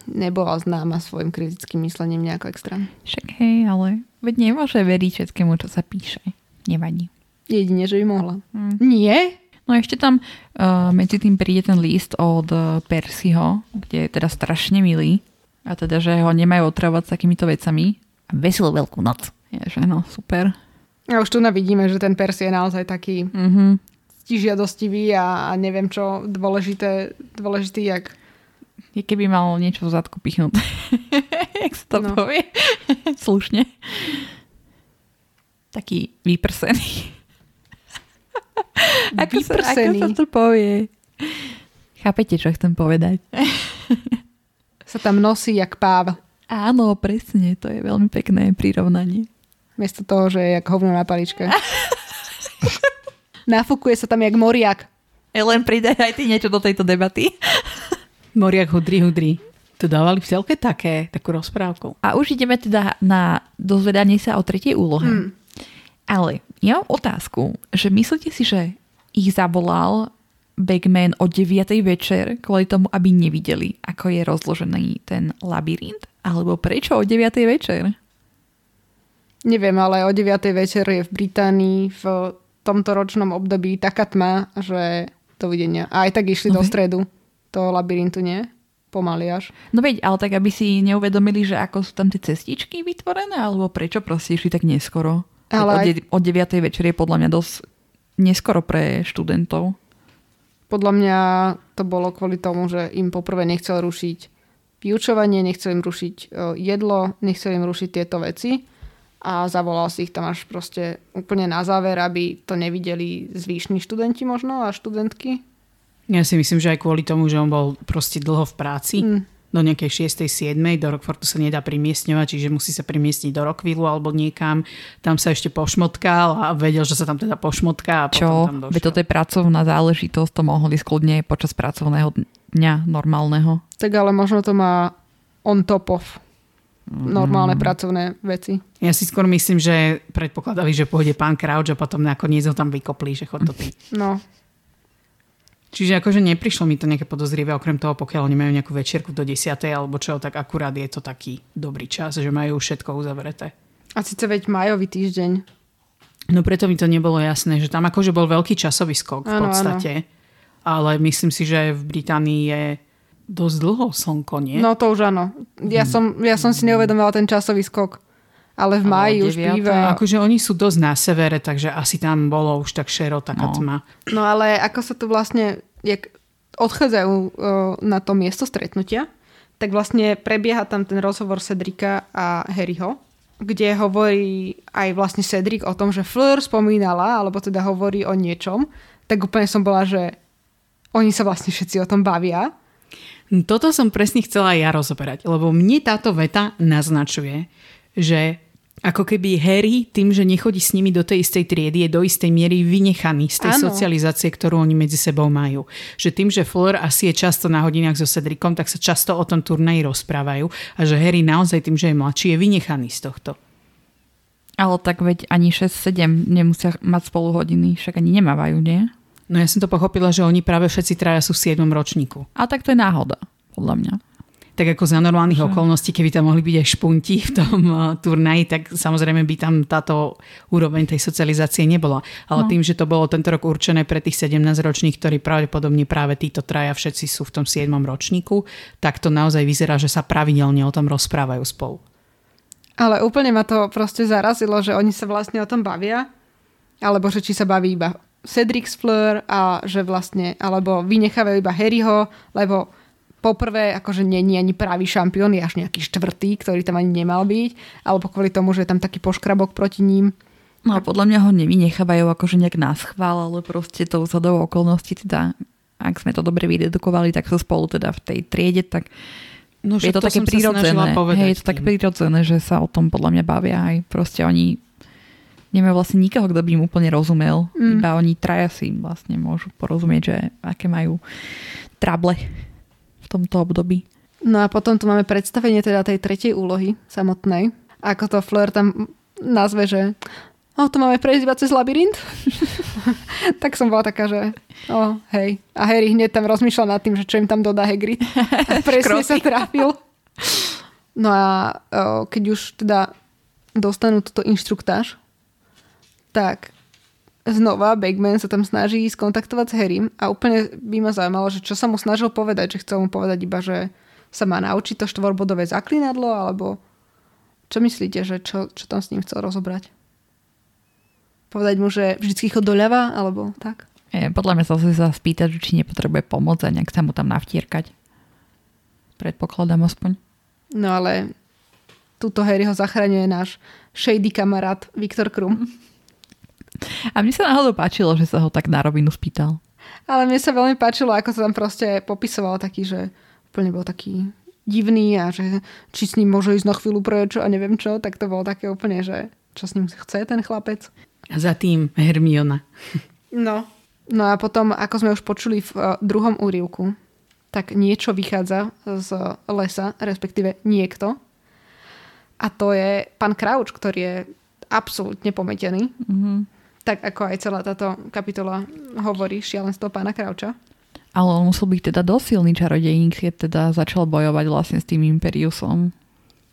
nebola známa svojim kritickým myslením nejako extra. Však hej, ale veď nemôže veriť všetkému, čo sa píše. Nevadí. Jedine, že by mohla. Mm. Nie? No a ešte tam uh, medzi tým príde ten list od uh, Percyho, kde je teda strašne milý. A teda, že ho nemajú otravovať s takýmito vecami. A veselú veľkú noc. Je, že no, super. A už tu vidíme, že ten Percy je naozaj taký Mhm. stižiadostivý a, a neviem čo dôležité, dôležitý, jak Je keby mal niečo v zadku pichnuté. [LAUGHS] Jak sa to No. povie? [LAUGHS] Slušne. Taký vyprsený. Ako, sa, ako sa to povie? Chápete, čo chcem povedať? [LAUGHS] sa tam nosí jak páv. Áno, presne, to je veľmi pekné prirovnanie. Miesto toho, že je jak hovno na paličke. [LAUGHS] Nafúkuje sa tam jak moriak. Len pridaj aj ty niečo do tejto debaty. [LAUGHS] Moriak hudri hudri. To dávali v telke také, takú rozprávku. A už ideme teda na dozvedanie sa o tretej úlohe. Hmm. Ale ja mám otázku, že myslíte si, že ich zavolal Bagman o 9. večer kvôli tomu, aby nevideli, ako je rozložený ten labyrint? Alebo prečo o 9. večer? Neviem, ale o 9. večer je v Británii v tomto ročnom období taká tma, že dovidenia. A aj tak išli No do ve- stredu. toho labyrintu, nie? Pomaly až. No veď, ale tak aby si neuvedomili, že ako sú tam tie cestičky vytvorené, alebo prečo proste išli tak neskoro. Ale Ale od, de- od 9. večer je podľa mňa dosť neskoro pre študentov. Podľa mňa to bolo kvôli tomu, že im poprvé nechcel rušiť vyučovanie, nechcel im rušiť e, jedlo, nechcel im rušiť tieto veci a zavolal si ich tam až proste úplne na záver, aby to nevideli zvýšni študenti možno a študentky. Ja si myslím, že aj kvôli tomu, že on bol proste dlho v práci, Mm. Do nejakej 6. 7. do Rockfortu sa nedá premiestňovať, čiže musí sa premiestniť do Rockvillu alebo niekam. Tam sa ešte pošmotkal a vedel, že sa tam teda pošmotká a potom Čo? tam došiel. Veď toto je pracovná záležitosť, to mohli skľudne aj počas pracovného dňa normálneho. Tak ale možno to má on top of normálne Mm. pracovné veci. Ja si skôr myslím, že predpokladali, že pôjde pán Crouch a potom nakoniec ho tam vykopli, že chod to ty. No, Čiže akože neprišlo mi to nejaké podozrivé, okrem toho, pokiaľ oni majú nejakú večierku do 10. alebo čo, tak akurát je to taký dobrý čas, že majú všetko uzavreté. a síce veď majový týždeň. No preto mi to nebolo jasné, že tam akože bol veľký časový skok v Áno, podstate. Ale myslím si, že v Británii je dosť dlho slnko, nie? No to už áno. Ja som, ja som si neuvedomila ten časový skok. Ale v máji už býva... Akože oni sú dosť na severe, takže asi tam bolo už tak šero, taká No. tma. No ale ako sa tu vlastne, jak odchádzajú uh, na to miesto stretnutia, tak vlastne prebieha tam ten rozhovor Cedrika a Harryho, kde hovorí aj vlastne Cedric o tom, že Fleur spomínala, alebo teda hovorí o niečom, tak úplne som bola, že oni sa vlastne všetci o tom bavia. Toto som presne chcela aj ja rozoberať, lebo mne táto veta naznačuje, že ako keby Harry tým, že nechodí s nimi do tej istej triedy, je do istej miery vynechaný z tej Áno. socializácie, ktorú oni medzi sebou majú. Že tým, že Fleur asi je často na hodinách so Cedricom, tak sa často o tom turnaji rozprávajú a že Harry naozaj tým, že je mladší, je vynechaný z tohto. Ale tak veď ani 6-7 nemusia mať spolu hodiny, však ani nemávajú, nie? No ja som to pochopila, že oni práve všetci traja sú v 7. ročníku. A tak to je náhoda, podľa mňa. Tak ako za normálnych okolností, keby tam mohli byť aj špunti v tom uh, turnaji, tak samozrejme by tam táto úroveň tej socializácie nebola. Ale No. tým, že to bolo tento rok určené pre tých 17 ročných, ktorí pravdepodobne práve títo traja všetci sú v tom 7 ročníku, tak to naozaj vyzerá, že sa pravidelne o tom rozprávajú spolu. Ale úplne ma to proste zarazilo, že oni sa vlastne o tom bavia, alebo že či sa baví iba Cedric Fleur a že vlastne, alebo vynechávajú iba Harryho, lebo poprvé, akože není ani pravý šampión, je až nejaký štvrtý, ktorý tam ani nemal byť, alebo kvôli tomu, že je tam taký poškrabok proti ním. No a podľa mňa ho nevynechávajú akože nejak na schvál, ale proste tou zhodou okolností teda, ak sme to dobre vydedukovali, tak sú spolu teda v tej triede, tak No, je to, také prirodzené. Hej, je to tak prirodzené, že sa o tom podľa mňa bavia aj proste oni nemajú vlastne nikoho, kto by im úplne rozumel. Mm. Iba oni traja si vlastne môžu porozumieť, že aké majú trable tomto období. No a potom tu máme predstavenie teda tej tretej úlohy samotnej. Ako to Fleur tam nazve, že o, to máme prejsť iba cez labyrint. [LAUGHS] tak som bola taká, že o, hej. A Harry hneď tam rozmýšľal nad tým, že čo im tam dodá Hagrid. A [LAUGHS] presne sa trafil. No a o, keď už teda dostanú túto inštruktáž, tak znova Bagman sa tam snaží skontaktovať s Harrym a úplne by ma zaujímalo, že čo sa mu snažil povedať, že chcel mu povedať iba, že sa má naučiť to štvorbodové zaklinadlo, alebo čo myslíte, že čo, čo tam s ním chcel rozobrať? Povedať mu, že vždycky chod doľava, alebo tak? Je, podľa mňa sa sa spýtať, že či nepotrebuje pomoc a nejak sa mu tam navtierkať. Predpokladám aspoň. No ale túto Harryho zachraňuje náš shady kamarát Viktor Krum. [LAUGHS] A mne sa náhodou páčilo, že sa ho tak na rovinu spýtal. Ale mne sa veľmi páčilo, ako sa tam proste popisoval taký, že úplne bol taký divný a že či s ním môže ísť na chvíľu preč a neviem čo, tak to bolo také úplne, že čo s ním chce ten chlapec. A za tým Hermiona. No. No a potom, ako sme už počuli v eh, druhom úrivku, tak niečo vychádza z lesa, respektíve niekto. A to je pán Crouch, ktorý je absolútne pometený. Mm-hmm. Tak ako aj celá táto kapitola hovorí šialenstvo pána Croucha. Ale on musel byť teda dosť silný čarodejník, keď teda začal bojovať vlastne s tým Imperiusom.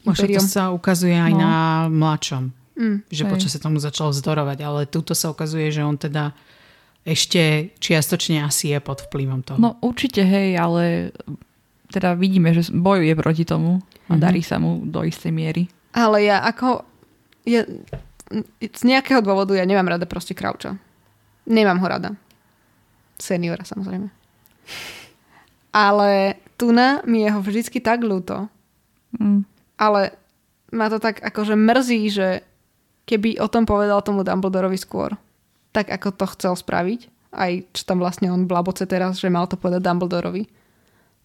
Možno to Imperium. sa ukazuje aj No. na mladšom. Mm. Že Hej. počas sa tomu začal vzdorovať, ale túto sa ukazuje, že on teda ešte čiastočne asi je pod vplyvom toho. No určite hej, ale teda vidíme, že bojuje proti tomu a Mhm. darí sa mu do istej miery. Ale ja ako... Ja, z nejakého dôvodu ja nemám rada proste Krauča. Nemám ho rada. Seniora samozrejme. Ale Tuna mi je ho vždycky tak ľúto. Mm. Ale ma to tak akože mrzí, že keby o tom povedal tomu Dumbledorovi skôr, tak ako to chcel spraviť, aj čo tam vlastne on blaboce teraz, že mal to povedať Dumbledorovi,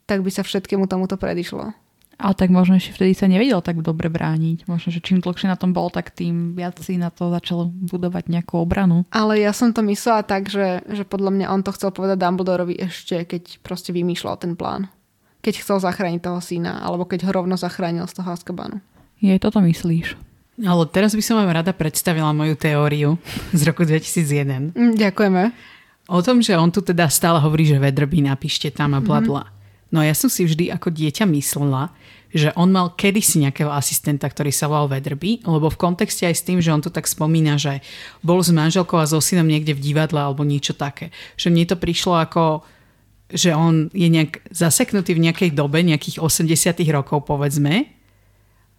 tak by sa všetkému tomuto predišlo. Ale tak možno ešte vtedy sa nevedel tak dobre brániť. Možno, že čím dlhšie na tom bol, tak tým viac si na to začal budovať nejakú obranu. Ale ja som to myslela tak, že, že podľa mňa on to chcel povedať Dumbledorovi ešte, keď proste vymýšľal ten plán. Keď chcel zachrániť toho syna, alebo keď ho rovno zachránil z toho Azkabanu. Je, toto myslíš? Ale teraz by som vám rada predstavila moju teóriu z roku 2001. Mm, ďakujeme. O tom, že on tu teda stále hovorí, že Vedrby napíšte tam a bla bla. No ja som si vždy ako dieťa myslela, že on mal kedysi nejakého asistenta, ktorý sa volal Vedrby, lebo v kontexte aj s tým, že on tu tak spomína, že bol s manželkou a so synom niekde v divadle alebo niečo také. Že mne to prišlo ako, že on je nejak zaseknutý v nejakej dobe, nejakých 80 rokov povedzme,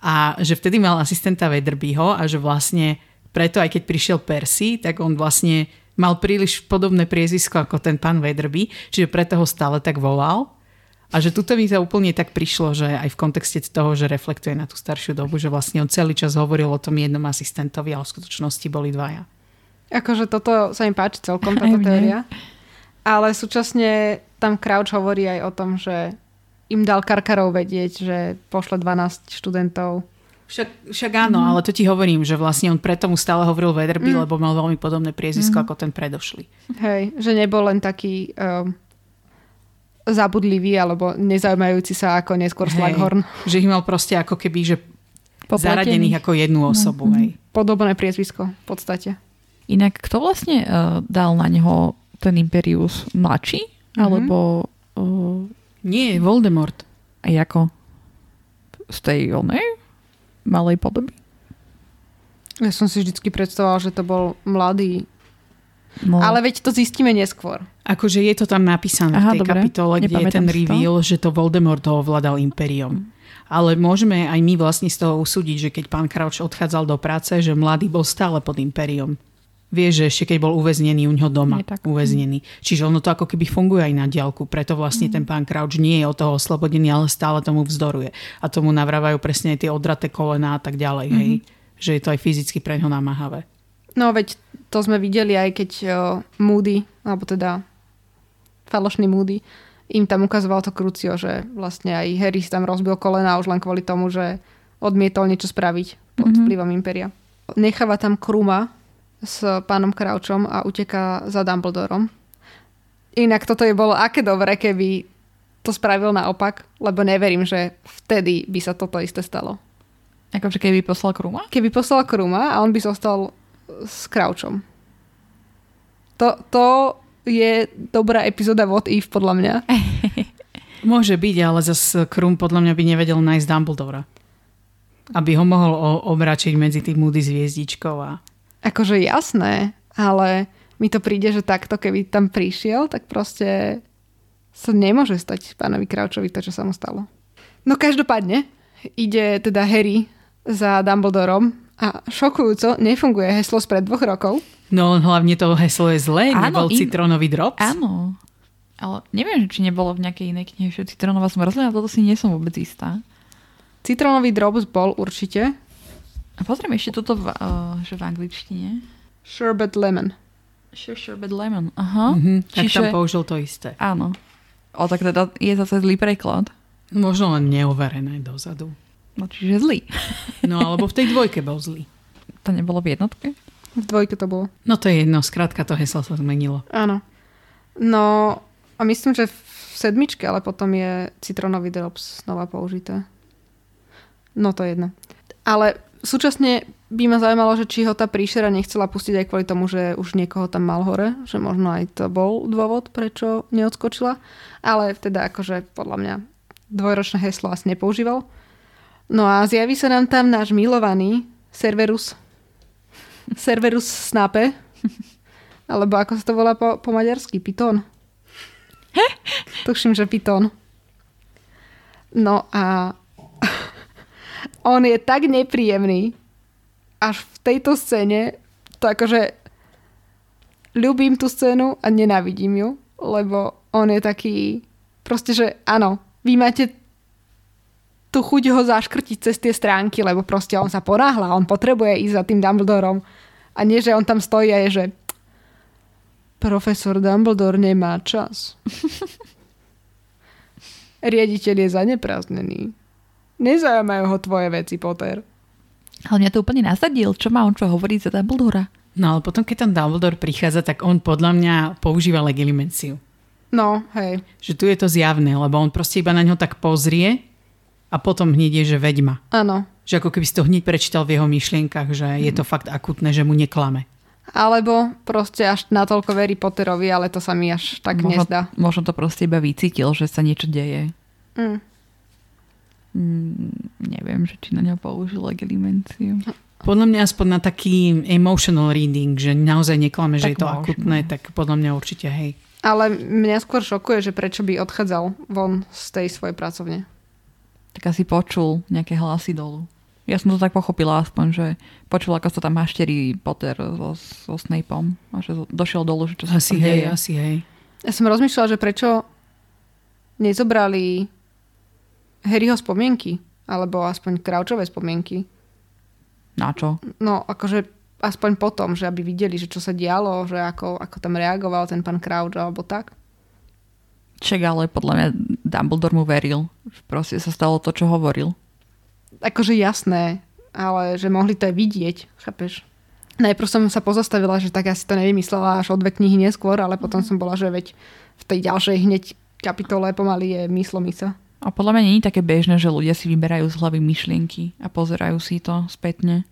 a že vtedy mal asistenta Vedrbyho a že vlastne preto aj keď prišiel Percy, tak on vlastne mal príliš podobné priezvisko ako ten pán Vedrby, čiže preto ho stále tak volal. A že tuto mi to úplne tak prišlo, že aj v kontexte toho, že reflektuje na tú staršiu dobu, že vlastne on celý čas hovoril o tom jednom asistentovi a v skutočnosti boli dvaja. Akože toto sa mi páči celkom, táto teória. Ale súčasne tam Crouch hovorí aj o tom, že im dal Karkarov vedieť, že pošle 12 študentov. Však, však áno, ale to ti hovorím, že vlastne on preto mu stále hovoril Vedrby, lebo mal veľmi podobné priezvisko ako ten predošlý. Hej, že nebol len taký um, zabudlivý alebo nezaujímajúci sa ako neskôr Hej. Slughorn. Že ich mal proste ako keby, že Popletených. zaradených ako jednu osobu. Hej. Podobné priezvisko v podstate. Inak kto vlastne uh, dal na neho ten Imperius mladší? Alebo uh, Nie, Voldemort. aj ako z tej onej malej podoby? Ja som si vždycky predstavoval, že to bol mladý. No, Ale veď to zistíme neskôr. Akože je to tam napísané Aha, v tej dobre. kapitole, kde je Nepamätám ten si to. reveal, že to Voldemort ho ovládal impériom. Ale môžeme aj my vlastne z toho usúdiť, že keď pán Crouch odchádzal do práce, že mladý bol stále pod impériom. Vieš, že ešte keď bol uväznený u ňoho doma, Je tak. uväznený. Čiže ono to ako keby funguje aj na diálku, preto vlastne ten pán Crouch nie je od toho oslobodený, ale stále tomu vzdoruje. A tomu navrávajú presne aj tie odraté kolená a tak ďalej, hej. Že je to aj fyzicky pre ňo namáhavé. No veď to sme videli aj keď uh, Moody, alebo teda falošný Moody, im tam ukazoval to krucio, že vlastne aj Harry si tam rozbil kolena už len kvôli tomu, že odmietol niečo spraviť pod mm-hmm. vplyvom Imperia. Necháva tam Kruma s pánom Crouchom a uteká za Dumbledorom. Inak toto je bolo aké dobre, keby to spravil naopak, lebo neverím, že vtedy by sa toto isté stalo. akože keby poslal Kruma? Keby poslal Kruma a on by zostal s Crouchom. To, to je dobrá epizóda What If, podľa mňa. [LAUGHS] Môže byť, ale zase Krum podľa mňa by nevedel nájsť Dumbledora. Aby ho mohol o- obračiť medzi tým Moody hviezdičkou a... Akože jasné, ale mi to príde, že takto, keby tam prišiel, tak proste sa nemôže stať pánovi Crouchovi to, čo sa mu stalo. No každopádne, ide teda Harry za Dumbledorom a šokujúco nefunguje heslo spred dvoch rokov. No hlavne to heslo je zlé, Áno, nebol in- citrónový drops. Áno. Ale neviem, či nebolo v nejakej inej knihe, že citronová zmrzlina, toto si nie som vôbec istá. Citrónový drops bol určite. A pozriem ešte toto v, uh, že v angličtine. Sherbet lemon. Sure, sherbet lemon. Aha. Mhm, tak Čiže, tam použil to isté. áno. O, tak teda je zase zlý preklad. Možno len neoverené dozadu. No, čiže zlý. No alebo v tej dvojke bol zlý. To nebolo v jednotke? V dvojke to bolo. No to je jedno, skrátka to heslo sa zmenilo. Áno. No a myslím, že v sedmičke, ale potom je citronový drops znova použité. No to je jedno. Ale súčasne by ma zaujímalo, že či ho tá príšera nechcela pustiť aj kvôli tomu, že už niekoho tam mal hore, že možno aj to bol dôvod, prečo neodskočila. Ale teda akože podľa mňa dvojročné heslo asi nepoužíval. No a zjaví sa nám tam náš milovaný Cerberus. Cerberus Snape. Alebo ako sa to volá po, po maďarsky? Pitón. Tuším, že pitón. No a on je tak nepríjemný, až v tejto scéne, to akože ľúbim tú scénu a nenávidím ju, lebo on je taký, proste, že áno, vy máte tú chuť ho zaškrtiť cez tie stránky, lebo proste on sa ponáhla, on potrebuje ísť za tým Dumbledorom. A nie, že on tam stojí a je, že profesor Dumbledore nemá čas. [LAUGHS] Riediteľ je zaneprázdnený. Nezaujímajú ho tvoje veci, Potter. Ale mňa to úplne nasadil, čo má on čo hovoriť za Dumbledora. No ale potom, keď tam Dumbledore prichádza, tak on podľa mňa používa legilimenciu. No, hej. Že tu je to zjavné, lebo on proste iba na ňo tak pozrie a potom hneď je, že veďma. Áno. Že ako keby si to hneď prečítal v jeho myšlienkach, že je to fakt akutné, že mu neklame. Alebo proste až natoľko verí Potterovi, ale to sa mi až tak možno, nezdá. Možno to proste iba vycítil, že sa niečo deje. Mm. Mm, neviem, že či na ňo použil legilimenciu. Podľa mňa aspoň na taký emotional reading, že naozaj neklame, že Tak je to možno. akutné, tak podľa mňa určite hej. Ale mňa skôr šokuje, že prečo by odchádzal von z tej svojej pracovne. Tak asi počul nejaké hlasy dolu. Ja som to tak pochopila aspoň, že počul, ako sa tam hašterí Potter so, so Snapeom a že došiel dolu, že čo sa Asi tam hej, deje. asi hej. Ja som rozmýšľala, že prečo nezobrali Harryho spomienky, alebo aspoň Crouchové spomienky. Na čo? No, akože aspoň potom, že aby videli, že čo sa dialo, že ako, ako tam reagoval ten pán Crouch alebo tak. Čak ale podľa mňa Dumbledore mu veril. Proste sa stalo to, čo hovoril. Akože jasné, ale že mohli to aj vidieť, chápeš? Najprv som sa pozastavila, že tak asi to nevymyslela až o dve knihy neskôr, ale potom som bola, že veď v tej ďalšej hneď kapitole pomaly je myslomica. A podľa mňa nie je také bežné, že ľudia si vyberajú z hlavy myšlienky a pozerajú si to spätne.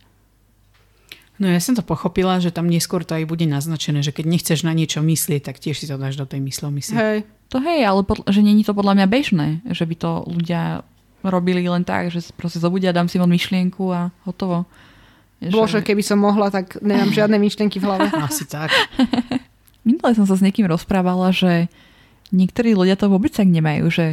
No ja som to pochopila, že tam neskôr to aj bude naznačené, že keď nechceš na niečo myslieť, tak tiež si to dáš do tej myslomysly. Hej. To hej, ale pod, že není to podľa mňa bežné, že by to ľudia robili len tak, že proste zobudia, dám si von myšlienku a hotovo. Bože, keby som mohla, tak nemám žiadne myšlienky v hlave. [LAUGHS] Asi tak. [LAUGHS] Minule som sa s niekým rozprávala, že niektorí ľudia to vôbec tak nemajú, že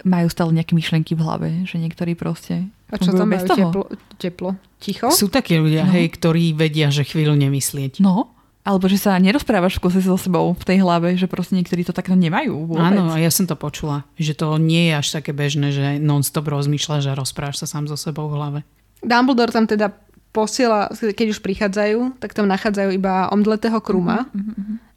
majú stále nejaké myšlienky v hlave, že niektorí proste A čo tam bez majú? toho. Teplo? Teplo? Ticho? Sú takí ľudia, No. hej, ktorí vedia, že chvíľu nemyslieť. No, alebo že sa nerozprávaš v kuse so sebou v tej hlave, že proste niektorí to takto nemajú vôbec. Áno, ja som to počula, že to nie je až také bežné, že non-stop rozmýšľaš a rozprávaš sa sám so sebou v hlave. Dumbledore tam teda posiela, keď už prichádzajú, tak tam nachádzajú iba omdletého kruma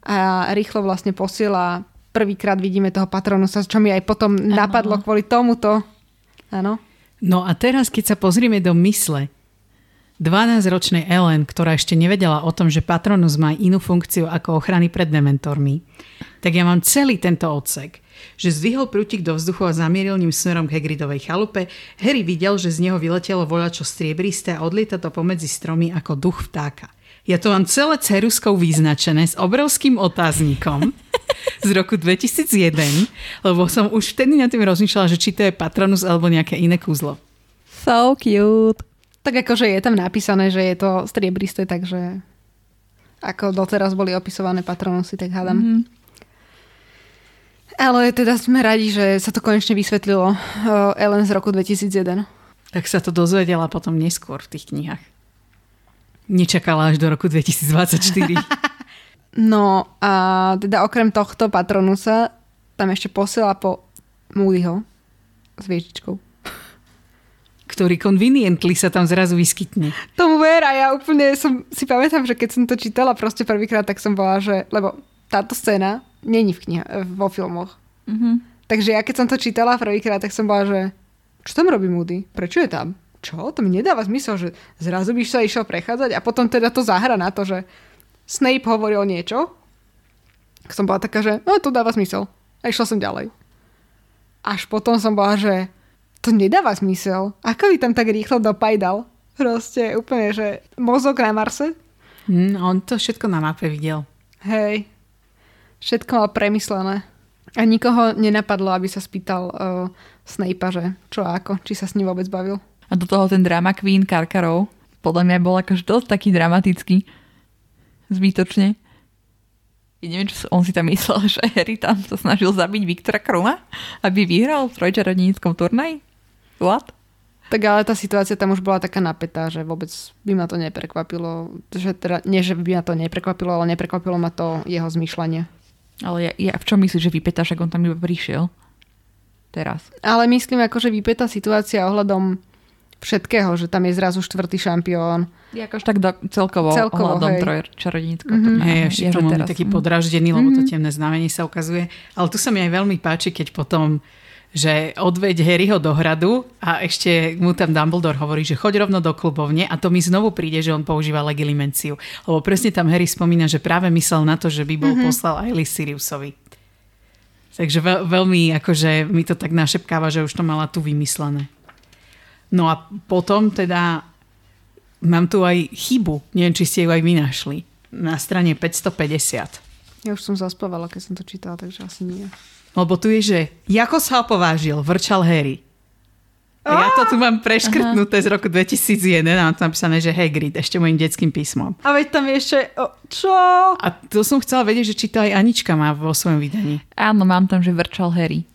a rýchlo vlastne posiela prvýkrát vidíme toho patronusa, čo mi aj potom napadlo kvôli tomuto. Áno. No a teraz, keď sa pozrieme do mysle 12-ročnej Ellen, ktorá ešte nevedela o tom, že Patronus má inú funkciu ako ochrany pred dementormi, tak ja mám celý tento odsek, že zdvihol prútik do vzduchu a zamieril ním smerom k Hagridovej chalupe. Harry videl, že z neho vyletelo voľačo striebriste a odlieta to pomedzi stromy ako duch vtáka. Ja to mám celé ceruskou vyznačené s obrovským otáznikom z roku 2001, lebo som už vtedy na tým rozmýšľala, že či to je Patronus alebo nejaké iné kúzlo. So cute. Tak akože je tam napísané, že je to striebristé, takže ako doteraz boli opisované patronusy, tak hádam. Mhm. Ale teda sme radi, že sa to konečne vysvetlilo. Uh, Ellen z roku 2001. Tak sa to dozvedela potom neskôr v tých knihách. Nečakala až do roku 2024. [LAUGHS] No a teda okrem tohto patronusa tam ešte posiela po Moodyho s viežičkou. ktorý conveniently sa tam zrazu vyskytne. Tomu ver a ja úplne som, si pamätám, že keď som to čítala proste prvýkrát, tak som bola, že, lebo táto scéna není v kniha, vo filmoch. Mhm. Takže ja keď som to čítala prvýkrát, tak som bola, že čo tam robí Moody? Prečo je tam? Čo? To mi nedáva zmysel, že zrazu by sa išiel prechádzať a potom teda to zahra na to, že Snape hovoril niečo. Som bola taká, že no to dáva zmysel. A išla som ďalej. Až potom som bola, že to nedáva zmysel. Ako by tam tak rýchlo dopajdal? Proste úplne, že mozog na Marse? Hm, on to všetko na mape videl. Hej. Všetko mal premyslené. A nikoho nenapadlo, aby sa spýtal uh, Snape'a, že čo a ako, či sa s ním vôbec bavil. A do toho ten drama queen Karkarov podľa mňa bol akože dosť taký dramatický. Zbytočne. Ja neviem, čo on si tam myslel, [LAUGHS] že Harry tam sa snažil zabiť Viktora Kruma, aby vyhral v trojčarodníckom turnaji? What? Tak ale tá situácia tam už bola taká napätá, že vôbec by ma to neprekvapilo. Že teda, nie, že by ma to neprekvapilo, ale neprekvapilo ma to jeho zmýšľanie. Ale ja, ja v čom myslíš, že vypätá, že on tam iba prišiel? Teraz. Ale myslím, ako, že vypätá situácia ohľadom všetkého, že tam je zrazu štvrtý šampión. Je akož tak do, celkovo, Celkovo, ohľadom hej. Mhm. turnaja. Hej, ešte tomu teraz. taký Mhm. podraždený, lebo to temné znamenie sa ukazuje. Ale tu sa mi aj veľmi páči, keď potom že odveď Harryho do hradu a ešte mu tam Dumbledore hovorí, že choď rovno do klubovne a to mi znovu príde, že on používa legilimenciu. Lebo presne tam Harry spomína, že práve myslel na to, že by bol mm-hmm. poslal aj Lee Siriusovi. Takže veľ, veľmi akože mi to tak našepkáva, že už to mala tu vymyslené. No a potom teda mám tu aj chybu, neviem, či ste ju aj vy našli, na strane 550. Ja už som zaspávala, keď som to čítala, takže asi nie. Lebo tu je, že Jako sa opovážil, vrčal Harry. A ja to tu mám preškrtnuté z roku 2001 a mám tu napísané, že Hagrid, ešte mojim detským písmom. A veď tam je ešte... O, čo? A to som chcela vedieť, že či to aj Anička má vo svojom vydaní. Áno, mám tam, že vrčal Harry.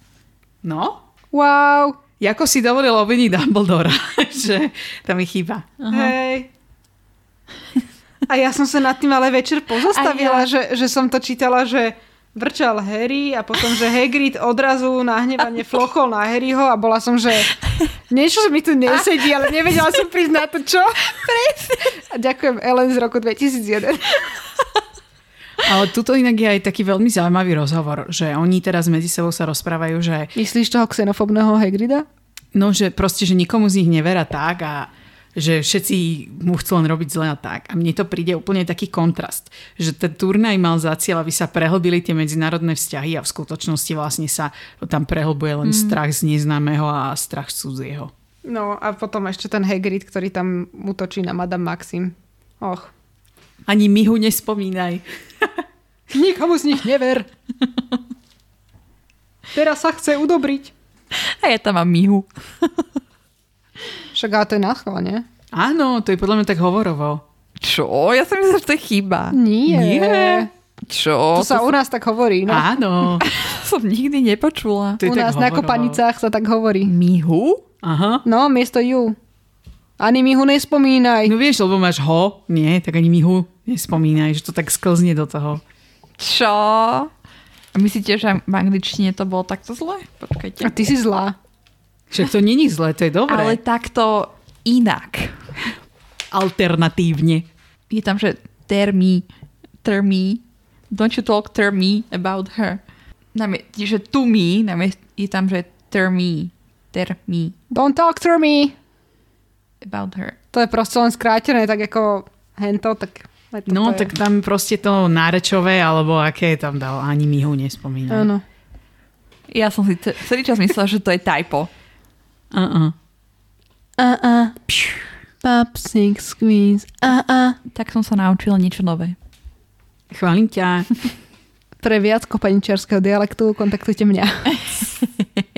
No? Wow. Jako si dovolil obviniť Dumbledora, [LAUGHS] že tam je chyba. Hej. A ja som sa nad tým ale večer pozastavila, A že, že som to čítala, že vrčal Harry a potom, že Hagrid odrazu nahnevanie flochol na Harryho a bola som, že niečo mi tu nesedí, ale nevedela som prísť na to, čo. [LAUGHS] A ďakujem Ellen z roku 2001. Ale tuto inak je aj taký veľmi zaujímavý rozhovor, že oni teraz medzi sebou sa rozprávajú, že Myslíš toho xenofobného Hagrida? No, že proste, že nikomu z nich nevera tak a že všetci mu chcú len robiť zle a tak. A mne to príde úplne taký kontrast, že ten turnaj mal za cieľ, aby sa prehlbili tie medzinárodné vzťahy a v skutočnosti vlastne sa tam prehlbuje len mm. strach z neznámeho a strach z cudzieho. No a potom ešte ten Hagrid, ktorý tam útočí na Madame Maxim. Och, Ani mi ho nespomínaj. [LAUGHS] nikomu z nich never. Teraz sa chce udobriť. A ja tam mám mihu. Však ale to je náchval, nie? Áno, to je podľa mňa tak hovorovo. Čo? Ja som myslela, že to je chyba. Nie. Nie. Čo? To sa u nás tak hovorí. No. Áno. [LAUGHS] som nikdy nepočula. To je U nás na kopanicách sa tak hovorí. Mihu? Aha. No, miesto ju. Ani mi ho nespomínaj. No vieš, lebo máš ho, nie, tak ani mi ho nespomínaj, že to tak sklzne do toho. Čo? A myslíte, že v angličtine to bolo takto zle? Počkajte. A ty si zlá. Však to není zlé, to je dobré. Ale takto inak. Alternatívne. Je tam, že tell me, don't you talk tell me about her. Namie, že to me, namie, je tam, že tell me Don't talk to me. about her. To je proste len skrátené, tak ako hento, tak... No, je. tak tam proste to nárečové, alebo aké tam dal, ani mi ho nespomínam. Áno. Ja som si ce- celý čas myslela, že to je typo. Uh-uh. Uh-uh. Pop, six, squeeze. Uh-uh. Tak som sa naučila niečo nové. Chválim ťa. Pre viac kopaničiarského dialektu kontaktujte mňa. [LAUGHS]